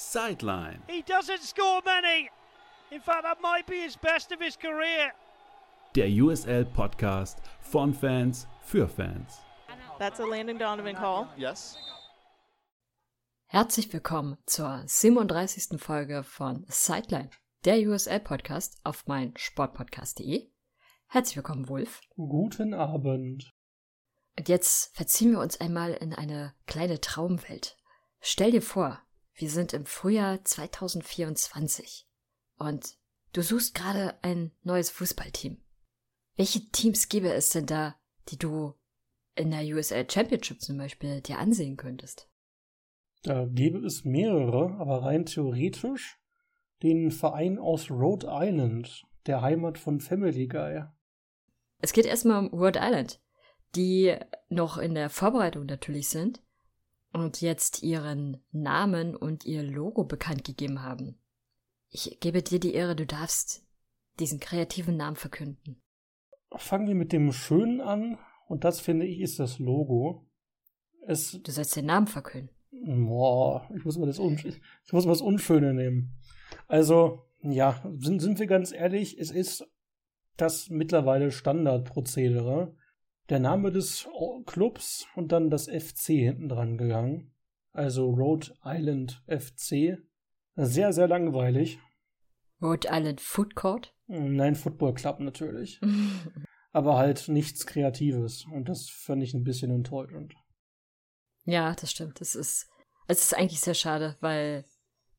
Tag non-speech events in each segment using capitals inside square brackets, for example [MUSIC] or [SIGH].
Sideline. He doesn't score many. In fact, that might be his best of his career. Der USL Podcast von Fans für Fans. That's a Landon Donovan call. Yes. Herzlich willkommen zur 37. Folge von Sideline, der USL Podcast auf mein Sportpodcast.de. Herzlich willkommen, Wolf. Guten Abend. Und jetzt verziehen wir uns einmal in eine kleine Traumwelt. Stell dir vor, wir sind im Frühjahr 2024 und du suchst gerade ein neues Fußballteam. Welche Teams gäbe es denn da, die du in der USL Championship zum Beispiel dir ansehen könntest? Da gäbe es mehrere, aber rein theoretisch den Verein aus Rhode Island, der Heimat von Family Guy. Es geht erstmal um Rhode Island, die noch in der Vorbereitung natürlich sind und jetzt ihren Namen und ihr Logo bekannt gegeben haben. Ich gebe dir die Ehre, du darfst diesen kreativen Namen verkünden. Fangen wir mit dem Schönen an, und das finde ich ist das Logo. Es, Du sollst den Namen verkünden. boah, ich muss mal das, Un ich muss mal das Unschöne nehmen. Also, ja, sind, sind wir ganz ehrlich, es ist das mittlerweile Standardprozedere. Der Name des Clubs und dann das FC hinten dran gegangen. Also Rhode Island FC. Sehr, sehr langweilig. Rhode Island Food Court? Nein, Football Club natürlich. [LAUGHS] Aber halt nichts Kreatives. Und das fand ich ein bisschen enttäuschend. ja, das stimmt. Es ist, es ist eigentlich sehr schade, weil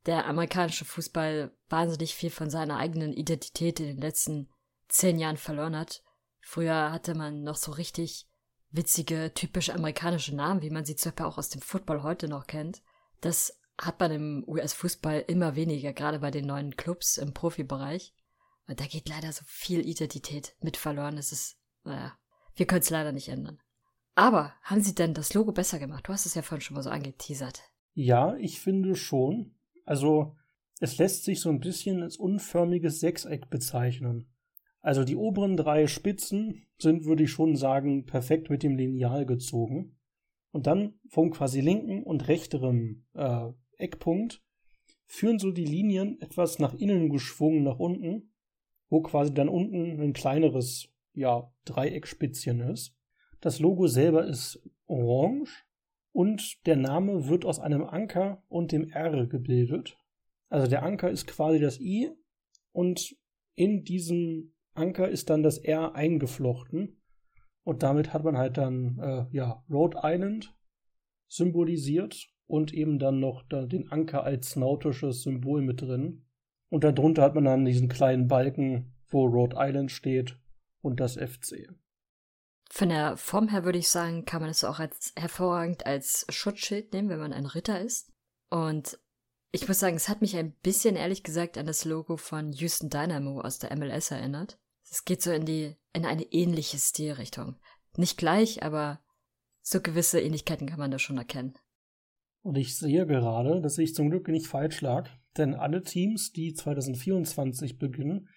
der amerikanische Fußball wahnsinnig viel von seiner eigenen Identität in den letzten zehn Jahren verloren hat. Früher hatte man noch so richtig witzige, typisch amerikanische Namen, wie man sie zum Beispiel auch aus dem Football heute noch kennt. Das hat man im US-Fußball immer weniger, gerade bei den neuen Clubs im Profibereich. Und da geht leider so viel Identität mit verloren. Es ist, naja, wir können es leider nicht ändern. Aber haben sie denn das Logo besser gemacht? Du hast es ja vorhin schon mal so angeteasert. Ja, ich finde schon. Also, es lässt sich so ein bisschen als unförmiges Sechseck bezeichnen. Also die oberen drei Spitzen sind, würde ich schon sagen, perfekt mit dem Lineal gezogen. Und dann vom quasi linken und rechteren äh, Eckpunkt führen so die Linien etwas nach innen geschwungen nach unten, wo quasi dann unten ein kleineres, ja, Dreieckspitzchen ist. Das Logo selber ist orange und der Name wird aus einem Anker und dem R gebildet. Also der Anker ist quasi das I und in diesem Anker ist dann das R eingeflochten. Und damit hat man halt dann, äh, ja, Rhode Island symbolisiert und eben dann noch da den Anker als nautisches Symbol mit drin. Und darunter hat man dann diesen kleinen Balken, wo Rhode Island steht und das FC. Von der Form her würde ich sagen, kann man es auch als hervorragend als Schutzschild nehmen, wenn man ein Ritter ist. Und ich muss sagen, es hat mich ein bisschen ehrlich gesagt an das Logo von Houston Dynamo aus der MLS erinnert. Es geht so in die, in eine ähnliche Stilrichtung. Nicht gleich, aber so gewisse Ähnlichkeiten kann man da schon erkennen. Und ich sehe gerade, dass ich zum Glück nicht falsch lag, denn alle Teams, die 2024 beginnen,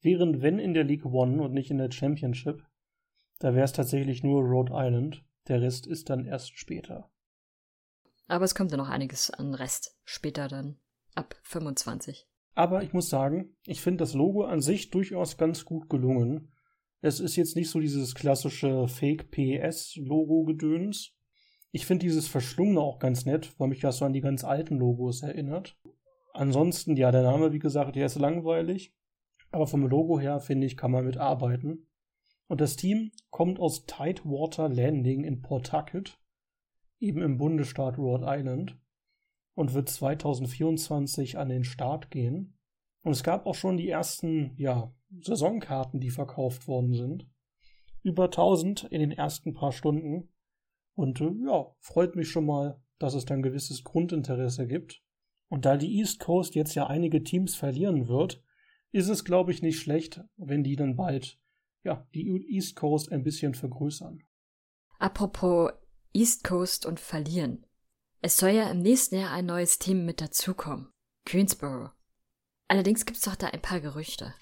wären wenn in der League One und nicht in der Championship. Da wäre es tatsächlich nur Rhode Island. Der Rest ist dann erst später. Aber es kommt ja noch einiges an Rest später dann, ab 25. Aber ich muss sagen, ich finde das Logo an sich durchaus ganz gut gelungen. Es ist jetzt nicht so dieses klassische Fake-PS-Logo-Gedöns. Ich finde dieses Verschlungene auch ganz nett, weil mich das so an die ganz alten Logos erinnert. Ansonsten, ja, der Name, wie gesagt, der ist langweilig. Aber vom Logo her, finde ich, kann man mit arbeiten. Und das Team kommt aus Tidewater Landing in Pawtucket, eben im Bundesstaat Rhode Island, und wird 2024 an den Start gehen. Und es gab auch schon die ersten, ja, Saisonkarten, die verkauft worden sind. Über 1000 in den ersten paar Stunden. Und äh, ja, freut mich schon mal, dass es dann gewisses Grundinteresse gibt. Und da die East Coast jetzt ja einige Teams verlieren wird, ist es, glaube ich, nicht schlecht, wenn die dann bald ja, die East Coast ein bisschen vergrößern. Apropos East Coast und verlieren. Es soll ja im nächsten Jahr ein neues Team mit dazukommen. Greensboro. Allerdings gibt's doch da ein paar Gerüchte.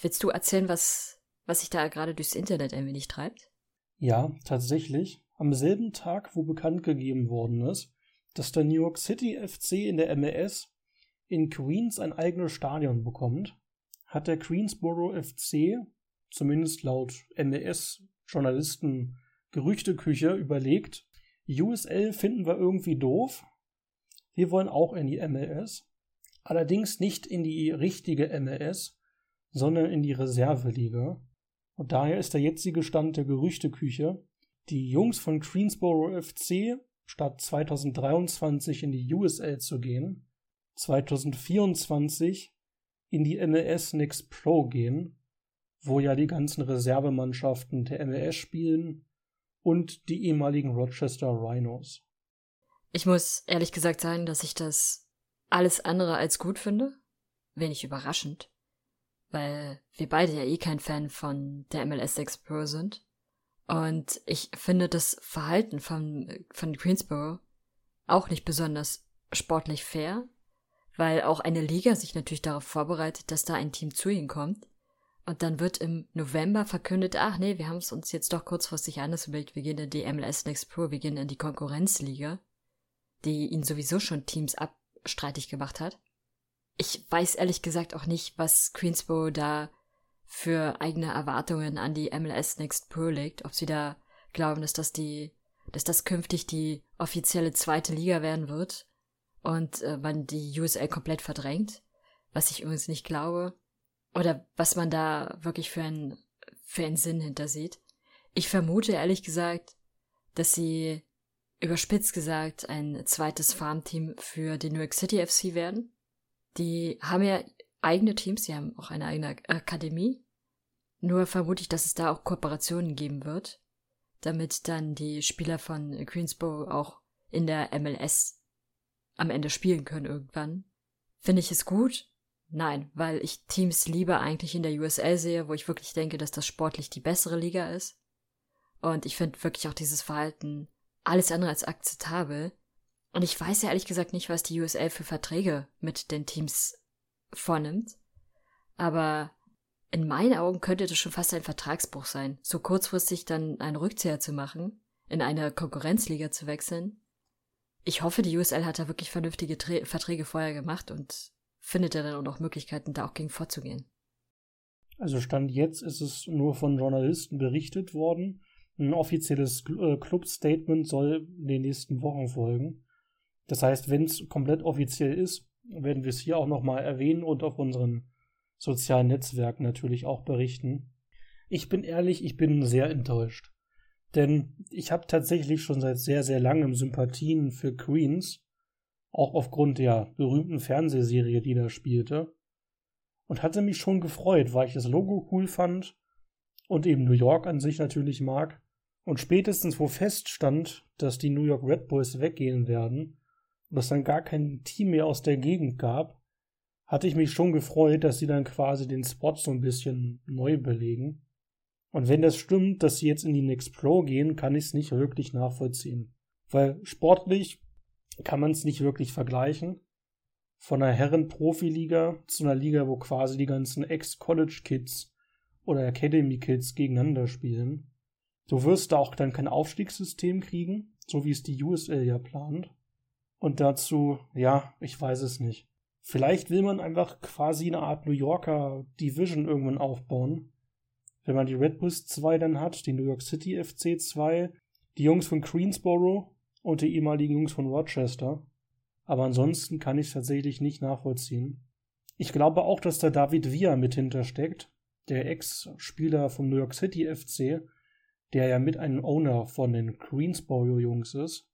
Willst du erzählen, was, was sich da gerade durchs Internet ein wenig treibt? Ja, tatsächlich. Am selben Tag, wo bekannt gegeben worden ist, dass der New York City FC in der MLS in Queens ein eigenes Stadion bekommt, hat der Queensboro FC, zumindest laut MLS-Journalisten Gerüchteküche, überlegt, USL finden wir irgendwie doof. Wir wollen auch in die MLS. Allerdings nicht in die richtige MLS, sondern in die Reserveliga. Und daher ist der jetzige Stand der Gerüchteküche. Die Jungs von Greensboro FC, statt 2023 in die USL zu gehen, 2024 in die MLS Next Pro gehen, wo ja die ganzen Reservemannschaften der MLS spielen und die ehemaligen Rochester Rhinos. Ich muss ehrlich gesagt sagen, dass ich das alles andere als gut finde. Wenig überraschend. Weil wir beide ja eh kein Fan von der MLS Next Pro sind. Und ich finde das Verhalten von, von Greensboro auch nicht besonders sportlich fair, weil auch eine Liga sich natürlich darauf vorbereitet, dass da ein Team zu ihnen kommt. Und dann wird im November verkündet, ach nee, wir haben es uns jetzt doch kurzfristig anders überlegt, wir gehen in die MLS Next Pro, wir gehen in die Konkurrenzliga, die ihnen sowieso schon Teams abstreitig gemacht hat. Ich weiß ehrlich gesagt auch nicht, was Queensboro da für eigene Erwartungen an die MLS Next Pro legt, ob sie da glauben, dass das die, dass das künftig die offizielle zweite Liga werden wird und äh, man die USL komplett verdrängt, was ich übrigens nicht glaube, oder was man da wirklich für einen für einen Sinn hintersieht. Ich vermute ehrlich gesagt, dass sie überspitzt gesagt ein zweites Farmteam für die New York City FC werden. Die haben ja eigene Teams, sie haben auch eine eigene Akademie. Nur vermute ich, dass es da auch Kooperationen geben wird, damit dann die Spieler von Queensboro auch in der MLS am Ende spielen können irgendwann. Finde ich es gut? Nein, weil ich Teams lieber eigentlich in der USL sehe, wo ich wirklich denke, dass das sportlich die bessere Liga ist. Und ich finde wirklich auch dieses Verhalten alles andere als akzeptabel. Und ich weiß ja ehrlich gesagt nicht, was die USL für Verträge mit den Teams vornimmt. Aber in meinen Augen könnte das schon fast ein Vertragsbruch sein, so kurzfristig dann einen Rückzieher zu machen, in eine Konkurrenzliga zu wechseln ich hoffe, die USL hat da wirklich vernünftige Tra Verträge vorher gemacht und findet ja dann auch Möglichkeiten, da auch gegen vorzugehen. Also Stand jetzt ist es nur von Journalisten berichtet worden. Ein offizielles äh, Club-Statement soll in den nächsten Wochen folgen. Das heißt, wenn es komplett offiziell ist, werden wir es hier auch nochmal erwähnen und auf unseren sozialen Netzwerken natürlich auch berichten. Ich bin ehrlich, ich bin sehr enttäuscht. Denn ich habe tatsächlich schon seit sehr, sehr langem Sympathien für Queens, auch aufgrund der berühmten Fernsehserie, die da spielte, und hatte mich schon gefreut, weil ich das Logo cool fand und eben New York an sich natürlich mag. Und spätestens, wo feststand, dass die New York Red Bulls weggehen werden und es dann gar kein Team mehr aus der Gegend gab, hatte ich mich schon gefreut, dass sie dann quasi den Spot so ein bisschen neu belegen. Und wenn das stimmt, dass sie jetzt in die Next Pro gehen, kann ich es nicht wirklich nachvollziehen. Weil sportlich kann man es nicht wirklich vergleichen. Von einer Herren-Profiliga zu einer Liga, wo quasi die ganzen Ex-College-Kids oder Academy-Kids gegeneinander spielen. Du wirst da auch dann kein Aufstiegssystem kriegen, so wie es die USL ja plant. Und dazu, ja, ich weiß es nicht. Vielleicht will man einfach quasi eine Art New Yorker Division irgendwann aufbauen, wenn man die Red Bulls 2 dann hat, die New York City FC 2, die Jungs von Greensboro und die ehemaligen Jungs von Rochester. Aber ansonsten kann ich es tatsächlich nicht nachvollziehen. Ich glaube auch, dass da David Villa mit hintersteckt, der Ex-Spieler vom New York City FC, der ja mit einem Owner von den Greensboro Jungs ist.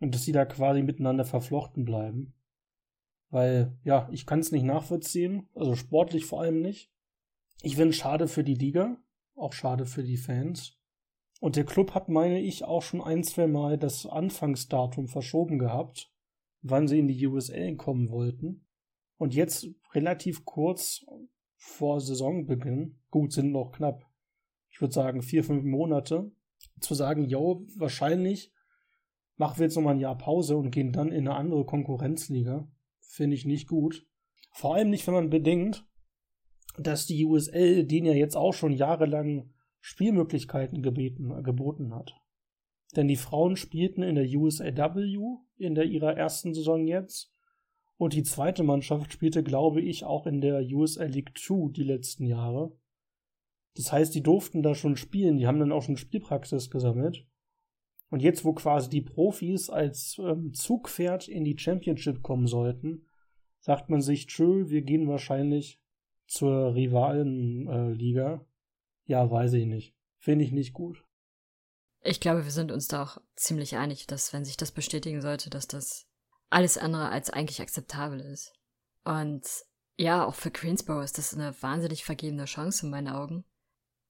Und dass sie da quasi miteinander verflochten bleiben. Weil, ja, ich kann es nicht nachvollziehen, also sportlich vor allem nicht. Ich finde es schade für die Liga, auch schade für die Fans. Und der Club hat, meine ich, auch schon ein, zwei Mal das Anfangsdatum verschoben gehabt, wann sie in die USL kommen wollten. Und jetzt relativ kurz vor Saisonbeginn, gut, sind noch knapp, ich würde sagen vier, fünf Monate, zu sagen, yo, wahrscheinlich machen wir jetzt nochmal ein Jahr Pause und gehen dann in eine andere Konkurrenzliga, finde ich nicht gut. Vor allem nicht, wenn man bedenkt, dass die USL denen ja jetzt auch schon jahrelang Spielmöglichkeiten gebeten, geboten hat. Denn die Frauen spielten in der USLW in der ihrer ersten Saison jetzt Und die zweite Mannschaft spielte, glaube ich, auch in der USL League 2 die letzten Jahre. Das heißt, die durften da schon spielen, die haben dann auch schon Spielpraxis gesammelt. Und jetzt, wo quasi die Profis als ähm, Zugpferd in die Championship kommen sollten, sagt man sich, tschö, wir gehen wahrscheinlich zur Rivalenliga. Äh, ja, weiß ich nicht. Finde ich nicht gut. Ich glaube, wir sind uns da auch ziemlich einig, dass wenn sich das bestätigen sollte, dass das alles andere als eigentlich akzeptabel ist. Und ja, auch für Greensboro ist das eine wahnsinnig vergebene Chance in meinen Augen.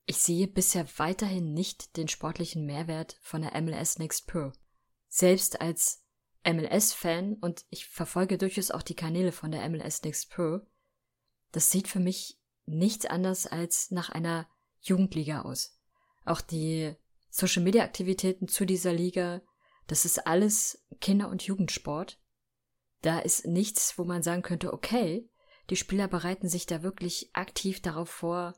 Ich sehe bisher weiterhin nicht den sportlichen Mehrwert von der MLS Next Pro. Selbst als MLS-Fan und ich verfolge durchaus auch die Kanäle von der MLS Next Pro, das sieht für mich nichts anders als nach einer Jugendliga aus. Auch die Social Media Aktivitäten zu dieser Liga, das ist alles Kinder- und Jugendsport. Da ist nichts, wo man sagen könnte, okay, die Spieler bereiten sich da wirklich aktiv darauf vor,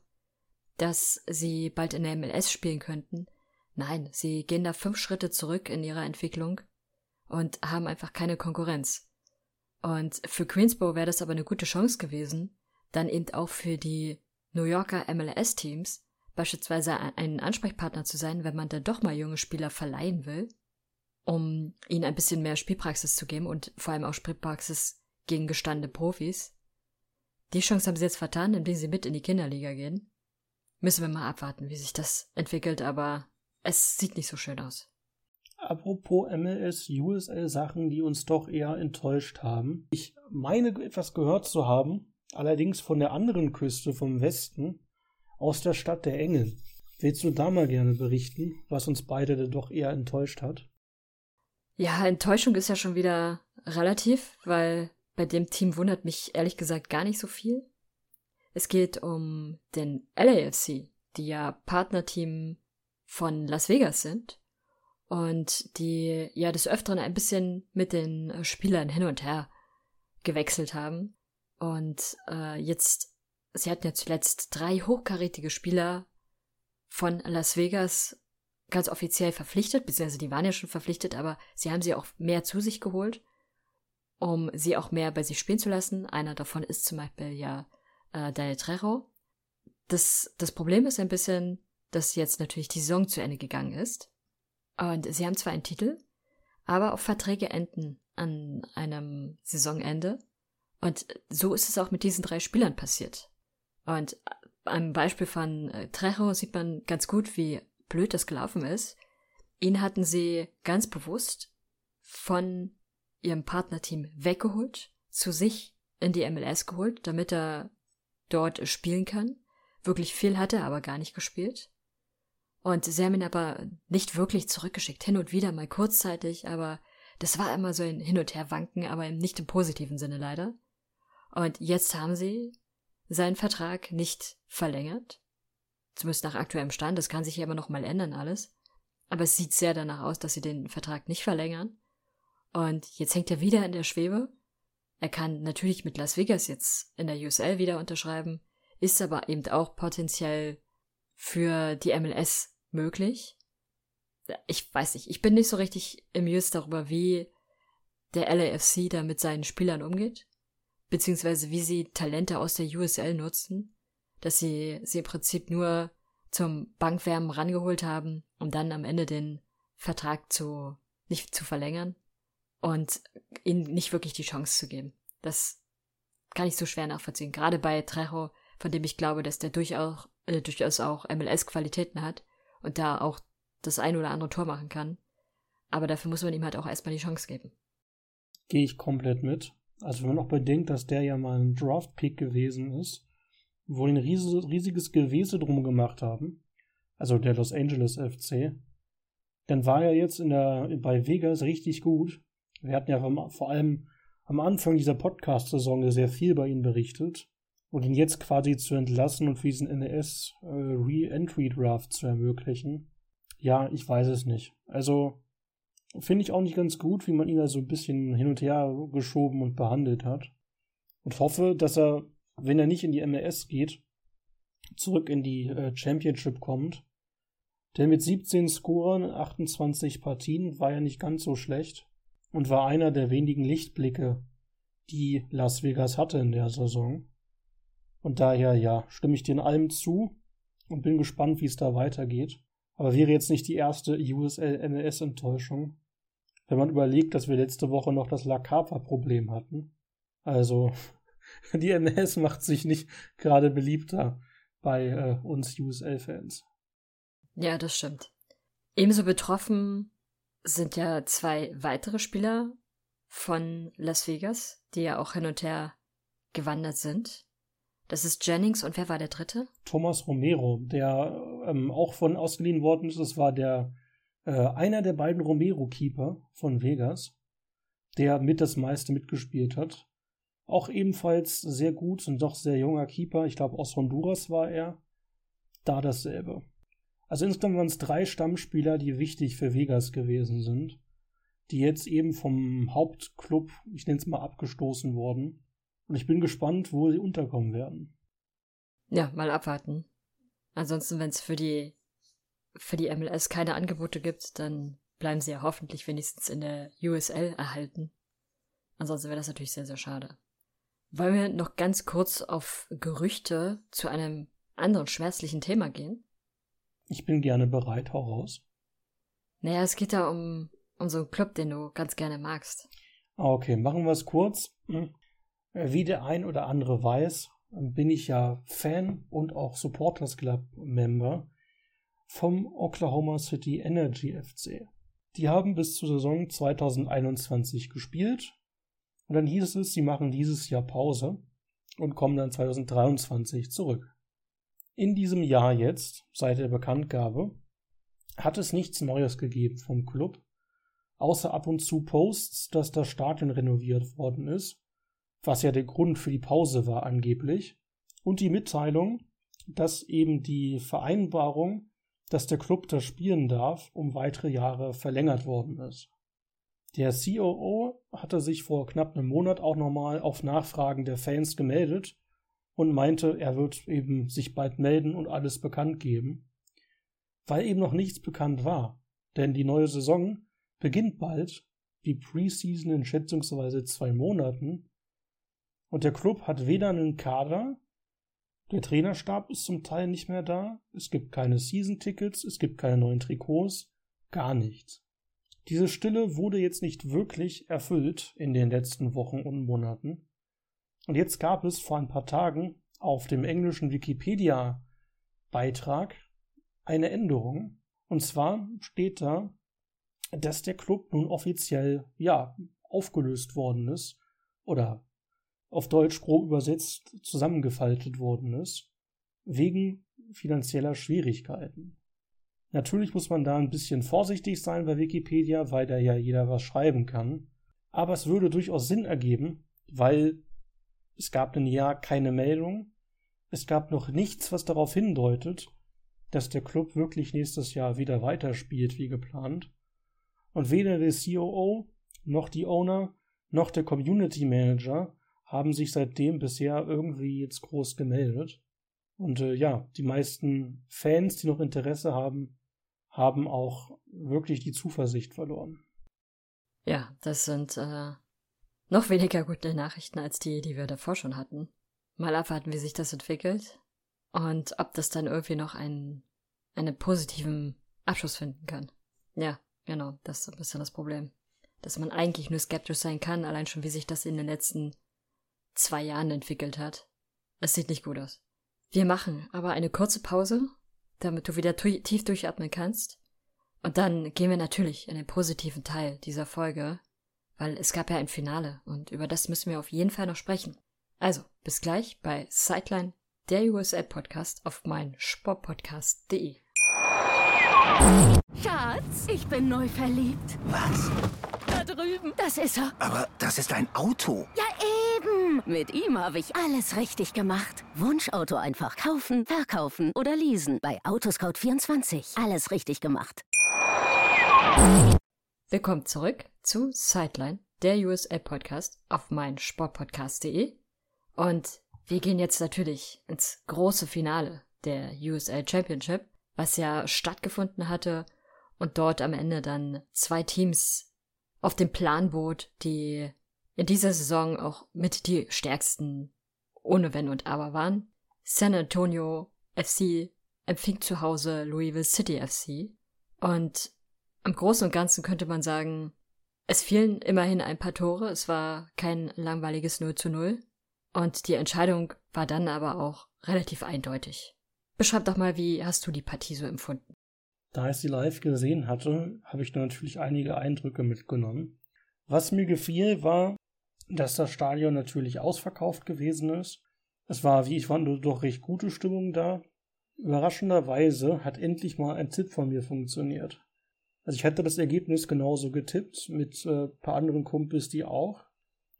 dass sie bald in der MLS spielen könnten. Nein, sie gehen da fünf Schritte zurück in ihrer Entwicklung und haben einfach keine Konkurrenz. Und für Greensboro wäre das aber eine gute Chance gewesen, dann eben auch für die New Yorker MLS-Teams beispielsweise einen Ansprechpartner zu sein, wenn man dann doch mal junge Spieler verleihen will, um ihnen ein bisschen mehr Spielpraxis zu geben und vor allem auch Spielpraxis gegen gestandene Profis. Die Chance haben sie jetzt vertan, indem sie mit in die Kinderliga gehen. Müssen wir mal abwarten, wie sich das entwickelt, aber es sieht nicht so schön aus. Apropos MLS, USL Sachen, die uns doch eher enttäuscht haben. Ich meine etwas gehört zu haben, allerdings von der anderen Küste vom Westen, aus der Stadt der Engel. Willst du da mal gerne berichten, was uns beide denn doch eher enttäuscht hat? Ja, Enttäuschung ist ja schon wieder relativ, weil bei dem Team wundert mich ehrlich gesagt gar nicht so viel. Es geht um den LAFC, die ja Partnerteam von Las Vegas sind und die ja des Öfteren ein bisschen mit den Spielern hin und her gewechselt haben. Und äh, jetzt, sie hatten ja zuletzt drei hochkarätige Spieler von Las Vegas ganz offiziell verpflichtet, beziehungsweise die waren ja schon verpflichtet, aber sie haben sie auch mehr zu sich geholt, um sie auch mehr bei sich spielen zu lassen. Einer davon ist zum Beispiel ja äh, Daniel Trejo. Das, das Problem ist ein bisschen, dass jetzt natürlich die Saison zu Ende gegangen ist. Und sie haben zwar einen Titel, aber auch Verträge enden an einem Saisonende. Und so ist es auch mit diesen drei Spielern passiert. Und am Beispiel von äh, Trejo sieht man ganz gut, wie blöd das gelaufen ist. Ihn hatten sie ganz bewusst von ihrem Partnerteam weggeholt, zu sich in die MLS geholt, damit er dort spielen kann. Wirklich viel hat er aber gar nicht gespielt. Und sie haben ihn aber nicht wirklich zurückgeschickt, hin und wieder mal kurzzeitig, aber das war immer so ein Hin- und Herwanken, aber nicht im positiven Sinne leider. Und jetzt haben sie seinen Vertrag nicht verlängert. Zumindest nach aktuellem Stand, das kann sich ja immer noch mal ändern alles. Aber es sieht sehr danach aus, dass sie den Vertrag nicht verlängern. Und jetzt hängt er wieder in der Schwebe. Er kann natürlich mit Las Vegas jetzt in der USL wieder unterschreiben, ist aber eben auch potenziell für die MLS möglich. Ich weiß nicht, ich bin nicht so richtig amused darüber, wie der LAFC da mit seinen Spielern umgeht, beziehungsweise wie sie Talente aus der USL nutzen, dass sie sie im Prinzip nur zum Bankwärmen rangeholt haben, um dann am Ende den Vertrag zu nicht zu verlängern und ihnen nicht wirklich die Chance zu geben. Das kann ich so schwer nachvollziehen. Gerade bei Trejo, von dem ich glaube, dass der durchaus, äh, durchaus auch MLS-Qualitäten hat und da auch das ein oder andere Tor machen kann. Aber dafür muss man ihm halt auch erstmal die Chance geben. Gehe ich komplett mit. Also wenn man auch bedenkt, dass der ja mal ein Draft-Pick gewesen ist, wo ein riesiges Gewese drum gemacht haben, also der Los Angeles FC, dann war er jetzt in der, bei Vegas richtig gut wir hatten ja vor allem am Anfang dieser Podcast-Saison sehr viel bei ihm berichtet. Und ihn jetzt quasi zu entlassen und für diesen NES äh, Re-Entry-Draft zu ermöglichen. Ja, ich weiß es nicht. Also finde ich auch nicht ganz gut, wie man ihn da so ein bisschen hin und her geschoben und behandelt hat. Und hoffe, dass er, wenn er nicht in die MLS geht, zurück in die äh, Championship kommt. Denn mit 17 Scorern, 28 Partien war er nicht ganz so schlecht und war einer der wenigen Lichtblicke die Las Vegas hatte in der Saison. Und daher, ja, stimme ich dir in allem zu und bin gespannt, wie es da weitergeht. Aber wäre jetzt nicht die erste USL-MLS-Enttäuschung, wenn man überlegt, dass wir letzte Woche noch das La Carpa-Problem hatten. Also, [LAUGHS] die MLS macht sich nicht gerade beliebter bei äh, uns USL-Fans. Ja, das stimmt. Ebenso betroffen sind ja zwei weitere Spieler von Las Vegas, die ja auch hin und her gewandert sind. Das ist Jennings und wer war der dritte? Thomas Romero, der ähm, auch von ausgeliehen worden ist. Das war der äh, einer der beiden Romero-Keeper von Vegas, der mit das meiste mitgespielt hat. Auch ebenfalls sehr gut und doch sehr junger Keeper. Ich glaube, aus Honduras war er. Da dasselbe. Also insgesamt waren es drei Stammspieler, die wichtig für Vegas gewesen sind, die jetzt eben vom Hauptclub, ich nenne es mal, abgestoßen wurden. Und ich bin gespannt, wo sie unterkommen werden. Ja, mal abwarten. Ansonsten, wenn es für die für die MLS keine Angebote gibt, dann bleiben sie ja hoffentlich wenigstens in der USL erhalten. Ansonsten wäre das natürlich sehr, sehr schade. Wollen wir noch ganz kurz auf Gerüchte zu einem anderen schmerzlichen Thema gehen? Ich bin gerne bereit, hau raus. Naja, es geht da um, um so einen Club, den du ganz gerne magst. Ah, okay, machen wir es kurz. Hm. Wie der ein oder andere weiß, bin ich ja Fan und auch Supporters Club Member vom Oklahoma City Energy FC. Die haben bis zur Saison 2021 gespielt und dann hieß es, sie machen dieses Jahr Pause und kommen dann 2023 zurück. In diesem Jahr jetzt, seit der Bekanntgabe, hat es nichts Neues gegeben vom Club, außer ab und zu Posts, dass das Stadion renoviert worden ist, was ja der Grund für die Pause war angeblich, und die Mitteilung, dass eben die Vereinbarung, dass der Club da spielen darf, um weitere Jahre verlängert worden ist. Der COO hatte sich vor knapp einem Monat auch nochmal auf Nachfragen der Fans gemeldet und meinte, er wird eben sich bald melden und alles bekannt geben, weil eben noch nichts bekannt war. Denn die neue Saison beginnt bald, die Preseason in schätzungsweise zwei Monaten, und der Club hat weder einen Kader, der Trainerstab ist zum Teil nicht mehr da, es gibt keine Season-Tickets, es gibt keine neuen Trikots, gar nichts. Diese Stille wurde jetzt nicht wirklich erfüllt in den letzten Wochen und Monaten. Und jetzt gab es vor ein paar Tagen auf dem englischen Wikipedia-Beitrag eine Änderung. Und zwar steht da, dass der Club nun offiziell, ja, aufgelöst worden ist oder auf Deutsch grob übersetzt zusammengefaltet worden ist, wegen finanzieller Schwierigkeiten. Natürlich muss man da ein bisschen vorsichtig sein bei Wikipedia, weil da ja jeder was schreiben kann. Aber es würde durchaus Sinn ergeben, weil es gab ein Jahr keine Meldung. Es gab noch nichts, was darauf hindeutet, dass der Club wirklich nächstes Jahr wieder weiterspielt wie geplant. Und weder der COO noch die Owner noch der Community Manager haben sich seitdem bisher irgendwie jetzt groß gemeldet. Und äh, ja, die meisten Fans, die noch Interesse haben, haben auch wirklich die Zuversicht verloren. Ja, das sind äh, noch weniger gute Nachrichten als die, die wir davor schon hatten. Mal abwarten, wie sich das entwickelt und ob das dann irgendwie noch einen, einen positiven Abschluss finden kann. Ja, genau, das ist ein bisschen das Problem. Dass man eigentlich nur skeptisch sein kann, allein schon wie sich das in den letzten zwei Jahren entwickelt hat. Es sieht nicht gut aus. Wir machen aber eine kurze Pause, damit du wieder tief durchatmen kannst. Und dann gehen wir natürlich in den positiven Teil dieser Folge weil es gab ja ein Finale und über das müssen wir auf jeden Fall noch sprechen. Also, bis gleich bei Sideline, der USL-Podcast auf mein Sportpodcast.de. Schatz, ich bin neu verliebt. Was? Da drüben. Das ist er. Aber das ist ein Auto. Ja, Mit ihm habe ich alles richtig gemacht. Wunschauto einfach kaufen, verkaufen oder leasen. Bei Autoscout24. Alles richtig gemacht. Willkommen zurück zu Sideline, der USL Podcast auf mein Sportpodcast.de. Und wir gehen jetzt natürlich ins große Finale der USL Championship, was ja stattgefunden hatte und dort am Ende dann zwei Teams auf dem Plan bot, die in dieser Saison auch mit die stärksten ohne Wenn und Aber waren. San Antonio FC empfing zu Hause Louisville City FC und im Großen und Ganzen könnte man sagen, es fielen immerhin ein paar Tore, es war kein langweiliges 0 zu 0 und die Entscheidung war dann aber auch relativ eindeutig. Beschreib doch mal, wie hast du die Partie so empfunden? Da ich sie live gesehen hatte, habe ich natürlich einige Eindrücke mitgenommen. Was mir gefiel, war, dass das Stadion natürlich ausverkauft gewesen ist. Es war, wie ich fand, doch recht gute Stimmung da. Überraschenderweise hat endlich mal ein Tipp von mir funktioniert. Also ich hatte das Ergebnis genauso getippt, mit äh, paar anderen Kumpels, die auch.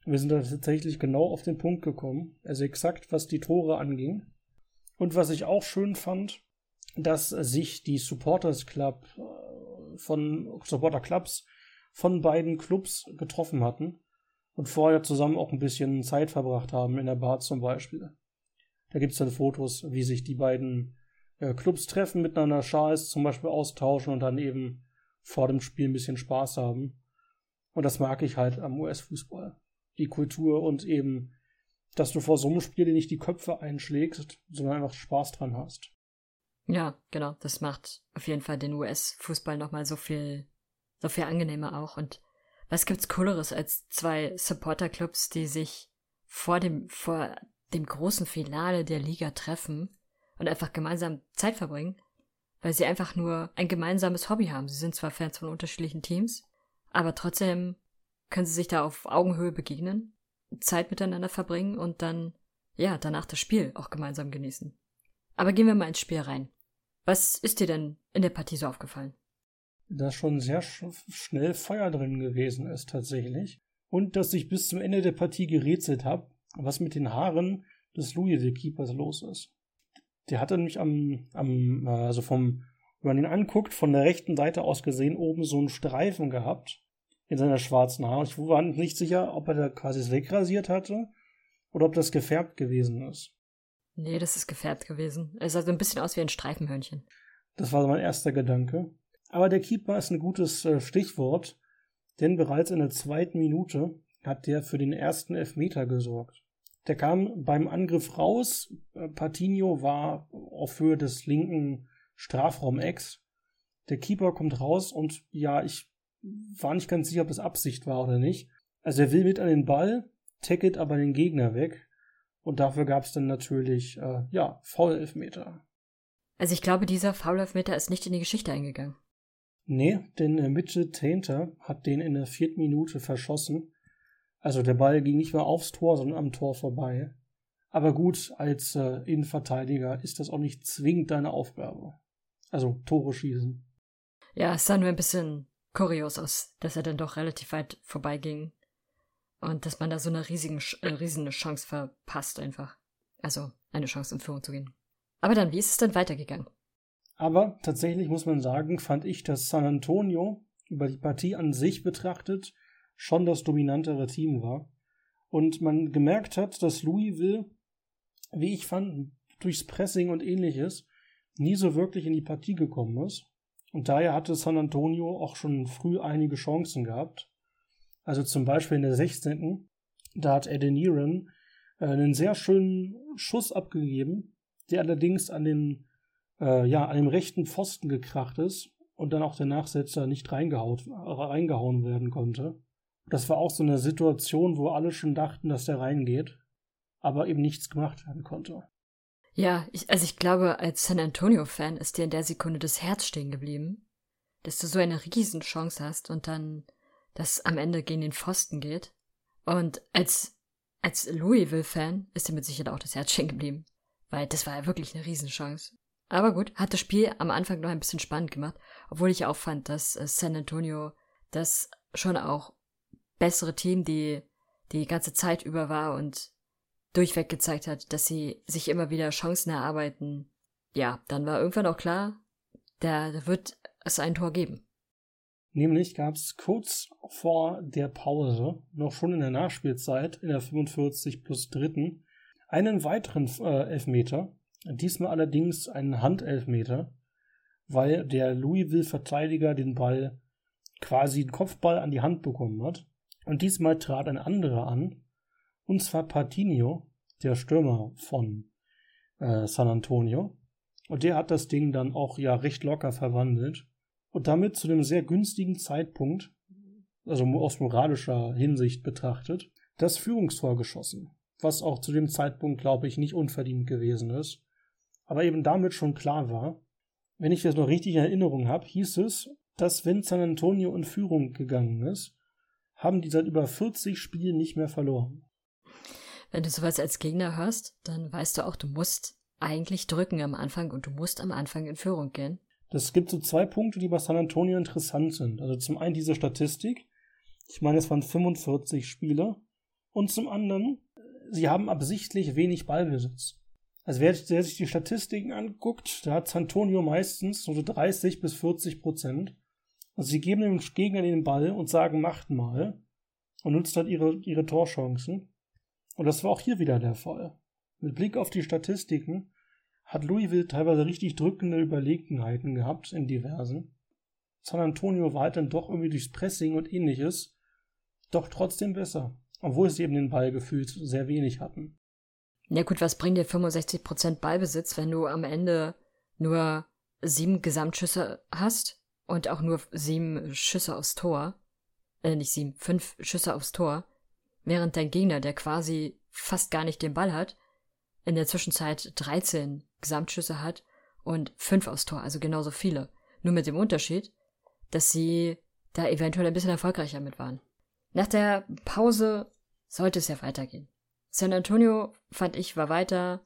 Wir sind da tatsächlich genau auf den Punkt gekommen, also exakt was die Tore anging. Und was ich auch schön fand, dass sich die Supporters Club äh, von Supporter Clubs von beiden Clubs getroffen hatten und vorher zusammen auch ein bisschen Zeit verbracht haben, in der Bar zum Beispiel. Da gibt's dann Fotos, wie sich die beiden äh, Clubs treffen, miteinander Schals zum Beispiel austauschen und dann eben vor dem Spiel ein bisschen Spaß haben. Und das mag ich halt am US-Fußball. Die Kultur und eben, dass du vor so einem Spiel dir nicht die Köpfe einschlägst, sondern einfach Spaß dran hast. Ja, genau. Das macht auf jeden Fall den US-Fußball nochmal so viel, so viel angenehmer auch. Und was gibt's Cooleres als zwei Supporter-Clubs, die sich vor dem, vor dem großen Finale der Liga treffen und einfach gemeinsam Zeit verbringen? Weil sie einfach nur ein gemeinsames Hobby haben. Sie sind zwar Fans von unterschiedlichen Teams, aber trotzdem können sie sich da auf Augenhöhe begegnen, Zeit miteinander verbringen und dann, ja, danach das Spiel auch gemeinsam genießen. Aber gehen wir mal ins Spiel rein. Was ist dir denn in der Partie so aufgefallen? Dass schon sehr sch schnell Feuer drin gewesen ist tatsächlich. Und dass ich bis zum Ende der Partie gerätselt habe, was mit den Haaren des Louisville Keepers los ist. Der hatte nämlich am, am also vom, wenn man ihn anguckt, von der rechten Seite aus gesehen, oben so einen Streifen gehabt in seiner schwarzen Haare. Ich war nicht sicher, ob er da quasi es wegrasiert hatte oder ob das gefärbt gewesen ist. Nee, das ist gefärbt gewesen. Es sah so ein bisschen aus wie ein Streifenhörnchen. Das war mein erster Gedanke. Aber der Keeper ist ein gutes äh, Stichwort, denn bereits in der zweiten Minute hat der für den ersten Elfmeter gesorgt. Der kam beim Angriff raus. Äh, Patinho war auf Höhe des linken Strafraum-Ex. Der Keeper kommt raus und ja, ich war nicht ganz sicher, ob es Absicht war oder nicht. Also er will mit an den Ball, tackelt aber den Gegner weg. Und dafür gab es dann natürlich, äh, ja, Foul-Elfmeter. Also ich glaube, dieser Foul-Elfmeter ist nicht in die Geschichte eingegangen. Nee, denn äh, Mitchell Tainter hat den in der vierten Minute verschossen. Also der Ball ging nicht mehr aufs Tor, sondern am Tor vorbei. Aber gut, als äh, Innenverteidiger ist das auch nicht zwingend deine Aufgabe. Also Tore schießen. Ja, es sah nur ein bisschen kurios aus, dass er dann doch relativ weit vorbeiging. Und dass man da so eine riesigen, äh, riesige Chance verpasst einfach. Also eine Chance in Führung zu gehen. Aber dann, wie ist es dann weitergegangen? Aber tatsächlich muss man sagen, fand ich, dass San Antonio über die Partie an sich betrachtet schon das dominantere Team war. Und man gemerkt hat, dass Louisville, wie ich fand, durchs Pressing und ähnliches nie so wirklich in die Partie gekommen ist. Und daher hatte San Antonio auch schon früh einige Chancen gehabt. Also zum Beispiel in der 16. Da hat Edeniran äh, einen sehr schönen Schuss abgegeben, der allerdings an den, äh, ja, an dem rechten Pfosten gekracht ist und dann auch der Nachsetzer nicht reingehaut, reingehauen werden konnte. Das war auch so eine Situation, wo alle schon dachten, dass der reingeht, aber eben nichts gemacht werden konnte. Ja, ich, also ich glaube, als San Antonio-Fan ist dir in der Sekunde das Herz stehen geblieben, dass du so eine Riesenchance hast und dann das am Ende gegen den Pfosten geht. Und als, als Louisville-Fan ist dir mit Sicherheit auch das Herz stehen geblieben, weil das war ja wirklich eine Riesenchance. Aber gut, hat das Spiel am Anfang noch ein bisschen spannend gemacht, obwohl ich auch fand, dass äh, San Antonio das schon auch bessere Team, die die ganze Zeit über war und durchweg gezeigt hat, dass sie sich immer wieder Chancen erarbeiten. Ja, dann war irgendwann auch klar, da, wird es ein Tor geben. Nämlich gab es kurz vor der Pause, noch schon in der Nachspielzeit, in der 45 plus dritten, einen weiteren äh, Elfmeter, diesmal allerdings einen Handelfmeter, weil der Louisville-Verteidiger den Ball quasi den Kopfball an die Hand bekommen hat. Und diesmal trat ein anderer an, und zwar Patinho, der Stürmer von äh, San Antonio. Und der hat das Ding dann auch ja recht locker verwandelt und damit zu einem sehr günstigen Zeitpunkt, also aus moralischer Hinsicht betrachtet, das Führungstor geschossen. Was auch zu dem Zeitpunkt, glaube ich, nicht unverdient gewesen ist. Aber eben damit schon klar war, wenn ich das noch richtig in Erinnerung habe, hieß es, dass wenn San Antonio in Führung gegangen ist, haben die seit über 40 Spielen nicht mehr verloren. Wenn du sowas als Gegner hörst, dann weißt du auch, du musst eigentlich drücken am Anfang und du musst am Anfang in Führung gehen. Das gibt so zwei Punkte, die bei San Antonio interessant sind. Also zum einen diese Statistik. Ich meine, es waren 45 Spieler. Und zum anderen, sie haben absichtlich wenig Ballbesitz. Also wer, wer sich die Statistiken anguckt, da hat San Antonio meistens so 30 bis 40 Prozent. Also sie geben dem Gegner den Ball und sagen, macht mal. Und nutzt dann ihre, ihre Torchancen. Und das war auch hier wieder der Fall. Mit Blick auf die Statistiken hat Louisville teilweise richtig drückende Überlegenheiten gehabt in diversen. San Antonio war halt dann doch irgendwie durchs Pressing und ähnliches doch trotzdem besser, obwohl sie eben den Ball gefühlt sehr wenig hatten. Ja gut, was bringt dir 65% Ballbesitz, wenn du am Ende nur sieben Gesamtschüsse hast und auch nur sieben Schüsse aufs Tor? Äh, nicht sieben, fünf Schüsse aufs Tor, während dein Gegner, der quasi fast gar nicht den Ball hat, in der Zwischenzeit 13 Gesamtschüsse hat und 5 aufs Tor, also genauso viele. Nur mit dem Unterschied, dass sie da eventuell ein bisschen erfolgreicher mit waren. Nach der Pause sollte es ja weitergehen. San Antonio, fand ich, war weiter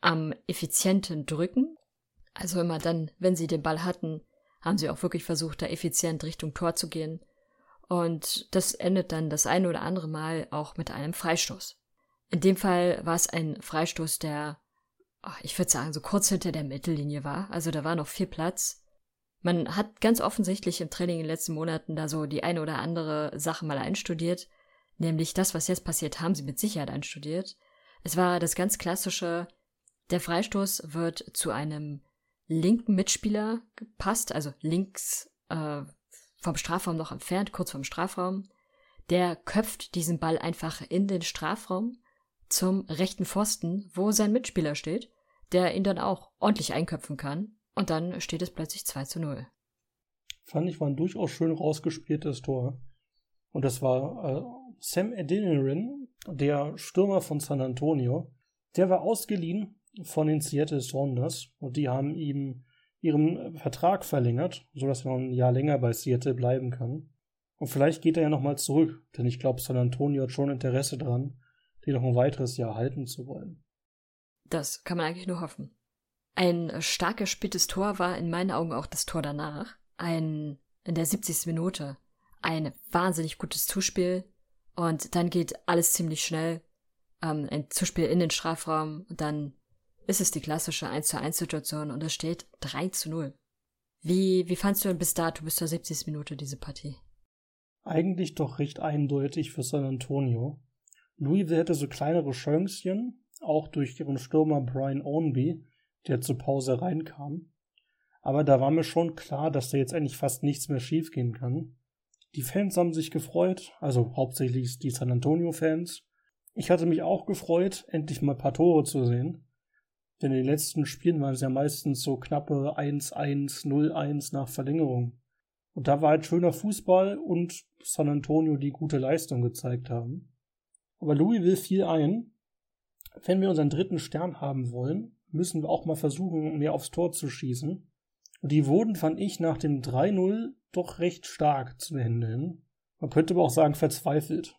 am effizienten Drücken. Also immer dann, wenn sie den Ball hatten, haben sie auch wirklich versucht, da effizient Richtung Tor zu gehen. Und das endet dann das eine oder andere Mal auch mit einem Freistoß. In dem Fall war es ein Freistoß, der, oh, ich würde sagen, so kurz hinter der Mittellinie war. Also da war noch viel Platz. Man hat ganz offensichtlich im Training in den letzten Monaten da so die eine oder andere Sache mal einstudiert. Nämlich das, was jetzt passiert, haben sie mit Sicherheit einstudiert. Es war das ganz klassische, der Freistoß wird zu einem linken Mitspieler gepasst, also links äh, vom Strafraum noch entfernt, kurz vom Strafraum. Der köpft diesen Ball einfach in den Strafraum zum rechten Pfosten, wo sein Mitspieler steht, der ihn dann auch ordentlich einköpfen kann. Und dann steht es plötzlich 2 zu 0. Fand ich war ein durchaus schön rausgespieltes Tor. Und das war äh, Sam Adeniran, der Stürmer von San Antonio. Der war ausgeliehen von den Seattle Saunders und die haben ihm ihren Vertrag verlängert, sodass er noch ein Jahr länger bei Seattle bleiben kann. Und vielleicht geht er ja nochmal zurück, denn ich glaube, San Antonio hat schon Interesse dran, die noch ein weiteres Jahr halten zu wollen. Das kann man eigentlich nur hoffen. Ein stark gespieltes Tor war in meinen Augen auch das Tor danach. Ein, in der 70. Minute. Ein wahnsinnig gutes Zuspiel. Und dann geht alles ziemlich schnell. Ähm, ein Zuspiel in den Strafraum. Und dann ist es die klassische 1 zu 1 Situation und es steht 3 zu 0. Wie, wie fandst du denn bis dato, bis zur 70. Minute diese Partie? Eigentlich doch recht eindeutig für San Antonio. Louisville hätte so kleinere Chancen, auch durch ihren Stürmer Brian Ownby, der zur Pause reinkam. Aber da war mir schon klar, dass da jetzt eigentlich fast nichts mehr schiefgehen kann. Die Fans haben sich gefreut, also hauptsächlich die San Antonio-Fans. Ich hatte mich auch gefreut, endlich mal ein paar Tore zu sehen. Denn in den letzten Spielen waren es ja meistens so knappe 1-1, 0-1 nach Verlängerung. Und da war halt schöner Fußball und San Antonio, die gute Leistung gezeigt haben. Aber Louisville fiel ein, wenn wir unseren dritten Stern haben wollen, müssen wir auch mal versuchen, mehr aufs Tor zu schießen. Die wurden, fand ich, nach dem 3-0 doch recht stark zu Ende. Man könnte aber auch sagen, verzweifelt.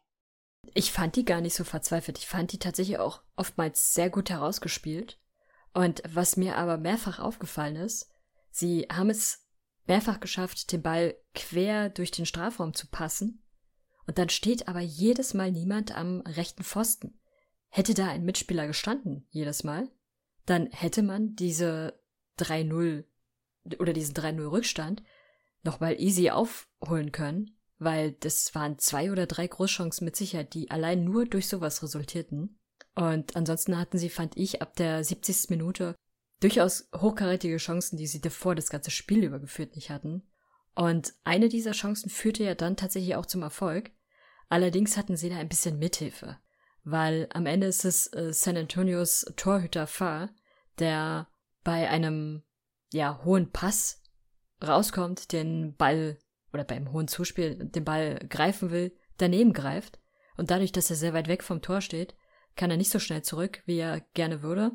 Ich fand die gar nicht so verzweifelt. Ich fand die tatsächlich auch oftmals sehr gut herausgespielt. Und was mir aber mehrfach aufgefallen ist, sie haben es mehrfach geschafft, den Ball quer durch den Strafraum zu passen. Und dann steht aber jedes Mal niemand am rechten Pfosten. Hätte da ein Mitspieler gestanden, jedes Mal, dann hätte man diese 3-0 oder diesen 3-0 Rückstand nochmal easy aufholen können, weil das waren zwei oder drei Großchancen mit Sicherheit, die allein nur durch sowas resultierten. Und ansonsten hatten sie, fand ich, ab der 70. Minute durchaus hochkarätige Chancen, die sie davor das ganze Spiel übergeführt nicht hatten. Und eine dieser Chancen führte ja dann tatsächlich auch zum Erfolg, Allerdings hatten sie da ein bisschen Mithilfe, weil am Ende ist es äh, San Antonios Torhüter Farr, der bei einem ja hohen Pass rauskommt, den Ball oder beim hohen Zuspiel den Ball greifen will, daneben greift und dadurch, dass er sehr weit weg vom Tor steht, kann er nicht so schnell zurück, wie er gerne würde.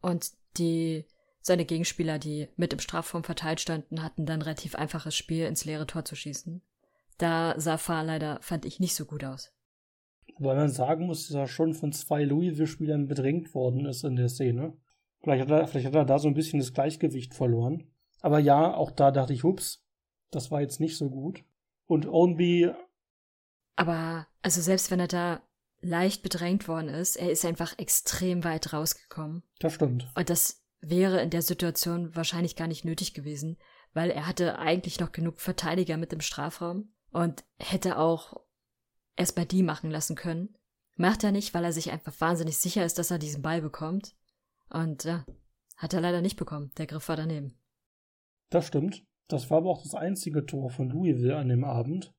Und die seine Gegenspieler, die mit im Strafraum verteilt standen, hatten dann relativ einfaches Spiel, ins leere Tor zu schießen. Da sah Fahr leider, fand ich, nicht so gut aus. Weil man sagen muss, dass er schon von zwei Louisville-Spielern bedrängt worden ist in der Szene. Vielleicht hat, er, vielleicht hat er da so ein bisschen das Gleichgewicht verloren. Aber ja, auch da dachte ich, hups, das war jetzt nicht so gut. Und Ownby. Aber, also selbst wenn er da leicht bedrängt worden ist, er ist einfach extrem weit rausgekommen. Das stimmt. Und das wäre in der Situation wahrscheinlich gar nicht nötig gewesen, weil er hatte eigentlich noch genug Verteidiger mit im Strafraum und hätte auch erst bei die machen lassen können. Macht er nicht, weil er sich einfach wahnsinnig sicher ist, dass er diesen Ball bekommt. Und ja, hat er leider nicht bekommen. Der Griff war daneben. Das stimmt. Das war aber auch das einzige Tor von Louisville an dem Abend.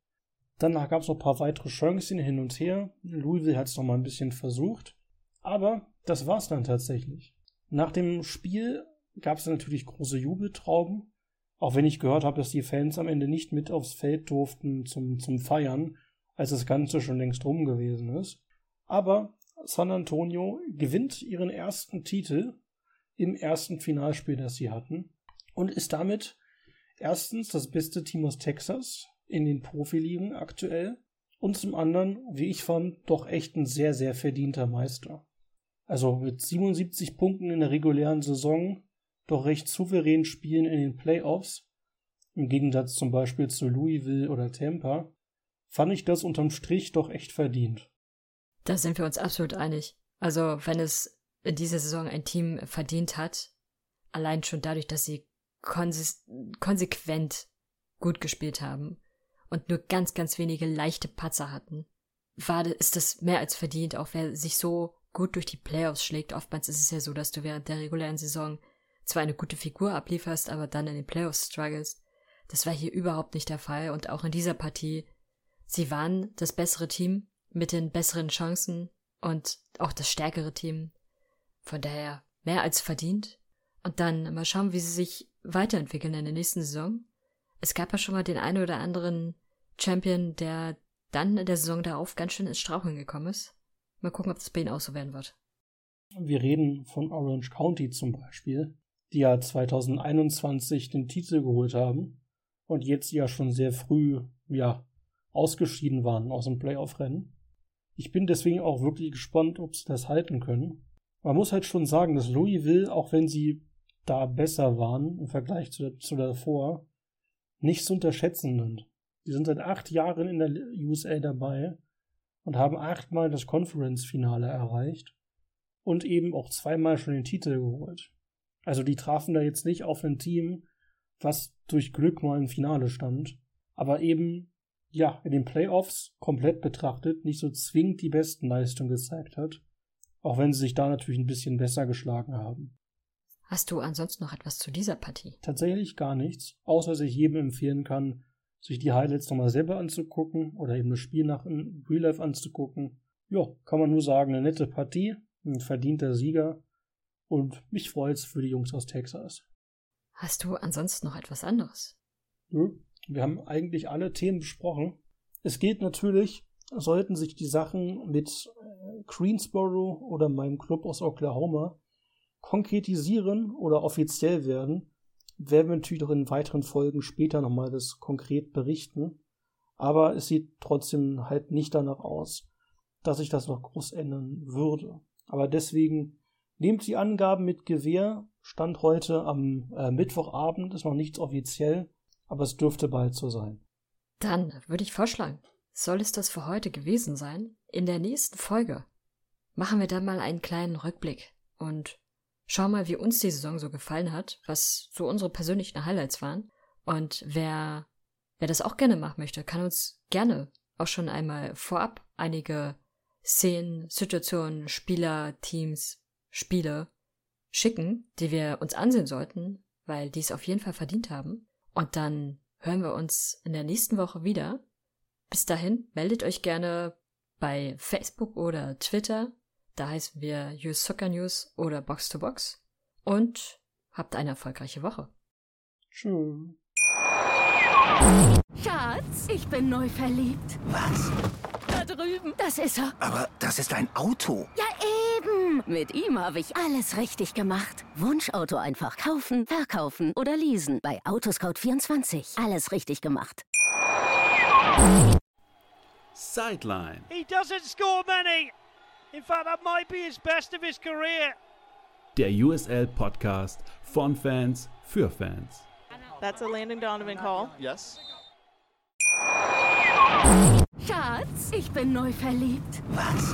Danach gab es noch ein paar weitere Chancen hin und her. Louisville hat es noch mal ein bisschen versucht. Aber das war's dann tatsächlich. Nach dem Spiel gab es natürlich große Jubeltrauben. Auch wenn ich gehört habe, dass die Fans am Ende nicht mit aufs Feld durften zum, zum Feiern, als das Ganze schon längst rum gewesen ist. Aber San Antonio gewinnt ihren ersten Titel im ersten Finalspiel, das sie hatten und ist damit erstens das beste Team aus Texas in den Profiligen aktuell und zum anderen, wie ich fand, doch echt ein sehr, sehr verdienter Meister. Also mit 77 Punkten in der regulären Saison, doch recht souverän spielen in den Playoffs, im Gegensatz zum Beispiel zu Louisville oder Tampa, fand ich das unterm Strich doch echt verdient. Da sind wir uns absolut einig. Also, wenn es in dieser Saison ein Team verdient hat, allein schon dadurch, dass sie konsequent gut gespielt haben und nur ganz, ganz wenige leichte Patzer hatten, war, ist das mehr als verdient, auch wer sich so gut durch die Playoffs schlägt. Oftmals ist es ja so, dass du während der regulären Saison zwar eine gute Figur ablieferst, aber dann in den Playoffs struggles. Das war hier überhaupt nicht der Fall und auch in dieser Partie. Sie waren das bessere Team mit den besseren Chancen und auch das stärkere Team. Von daher mehr als verdient. Und dann mal schauen, wie sie sich weiterentwickeln in der nächsten Saison. Es gab ja schon mal den einen oder anderen Champion, der dann in der Saison darauf ganz schön ins Straucheln gekommen ist. Mal gucken, ob das bei ihnen auch so werden wird. Wir reden von Orange County zum Beispiel, die ja 2021 den Titel geholt haben und jetzt ja schon sehr früh, ja, ausgeschieden waren aus dem Playoff-Rennen. Ich bin deswegen auch wirklich gespannt, ob sie das halten können. Man muss halt schon sagen, dass Louisville, auch wenn sie da besser waren im Vergleich zu, zu davor, nicht zu unterschätzen sind. Die sind seit acht Jahren in der USA dabei und haben achtmal das Conference-Finale erreicht und eben auch zweimal schon den Titel geholt. Also die trafen da jetzt nicht auf ein Team, was durch Glück mal im Finale stand, aber eben ja in den Playoffs komplett betrachtet nicht so zwingend die besten Leistungen gezeigt hat, auch wenn sie sich da natürlich ein bisschen besser geschlagen haben. Hast du ansonsten noch etwas zu dieser Partie? Tatsächlich gar nichts, außer dass ich jedem empfehlen kann, sich die Highlights nochmal selber anzugucken oder eben das Spiel nach in Real Life anzugucken. Ja, kann man nur sagen, eine nette Partie, ein verdienter Sieger und mich freut's für die Jungs aus Texas. Hast du ansonsten noch etwas anderes? Nö, wir haben eigentlich alle Themen besprochen. Es geht natürlich, sollten sich die Sachen mit äh, Greensboro oder meinem Club aus Oklahoma konkretisieren oder offiziell werden, werden wir natürlich auch in weiteren Folgen später nochmal das konkret berichten. Aber es sieht trotzdem halt nicht danach aus, dass sich das noch groß ändern würde. Aber deswegen nehmt die Angaben mit Gewehr. Stand heute am äh, Mittwochabend, ist noch nichts offiziell, aber es dürfte bald so sein. Dann würde ich vorschlagen, soll es das für heute gewesen sein? In der nächsten Folge machen wir dann mal einen kleinen Rückblick und schau mal, wie uns die Saison so gefallen hat, was so unsere persönlichen Highlights waren. Und wer, wer das auch gerne machen möchte, kann uns gerne auch schon einmal vorab einige Szenen, Situationen, Spieler, Teams, Spiele schicken, die wir uns ansehen sollten, weil die es auf jeden Fall verdient haben. Und dann hören wir uns in der nächsten Woche wieder. Bis dahin, meldet euch gerne bei Facebook oder Twitter. Da heißen wir Use Soccer News oder Box to Box. Und habt eine erfolgreiche Woche. Tschüss. Schatz, ich bin neu verliebt. Was? Da drüben. Das ist er. Aber das ist ein Auto. Ja, eben. Mit ihm habe ich alles richtig gemacht. Wunschauto einfach kaufen, verkaufen oder leasen. Bei Autoscout24. Alles richtig gemacht. Sideline. He doesn't score many. In fact, that might be his best of his career. Der USL Podcast von Fans für Fans. That's a Landon Donovan call. Yes. Schatz, ich bin neu verliebt. Was?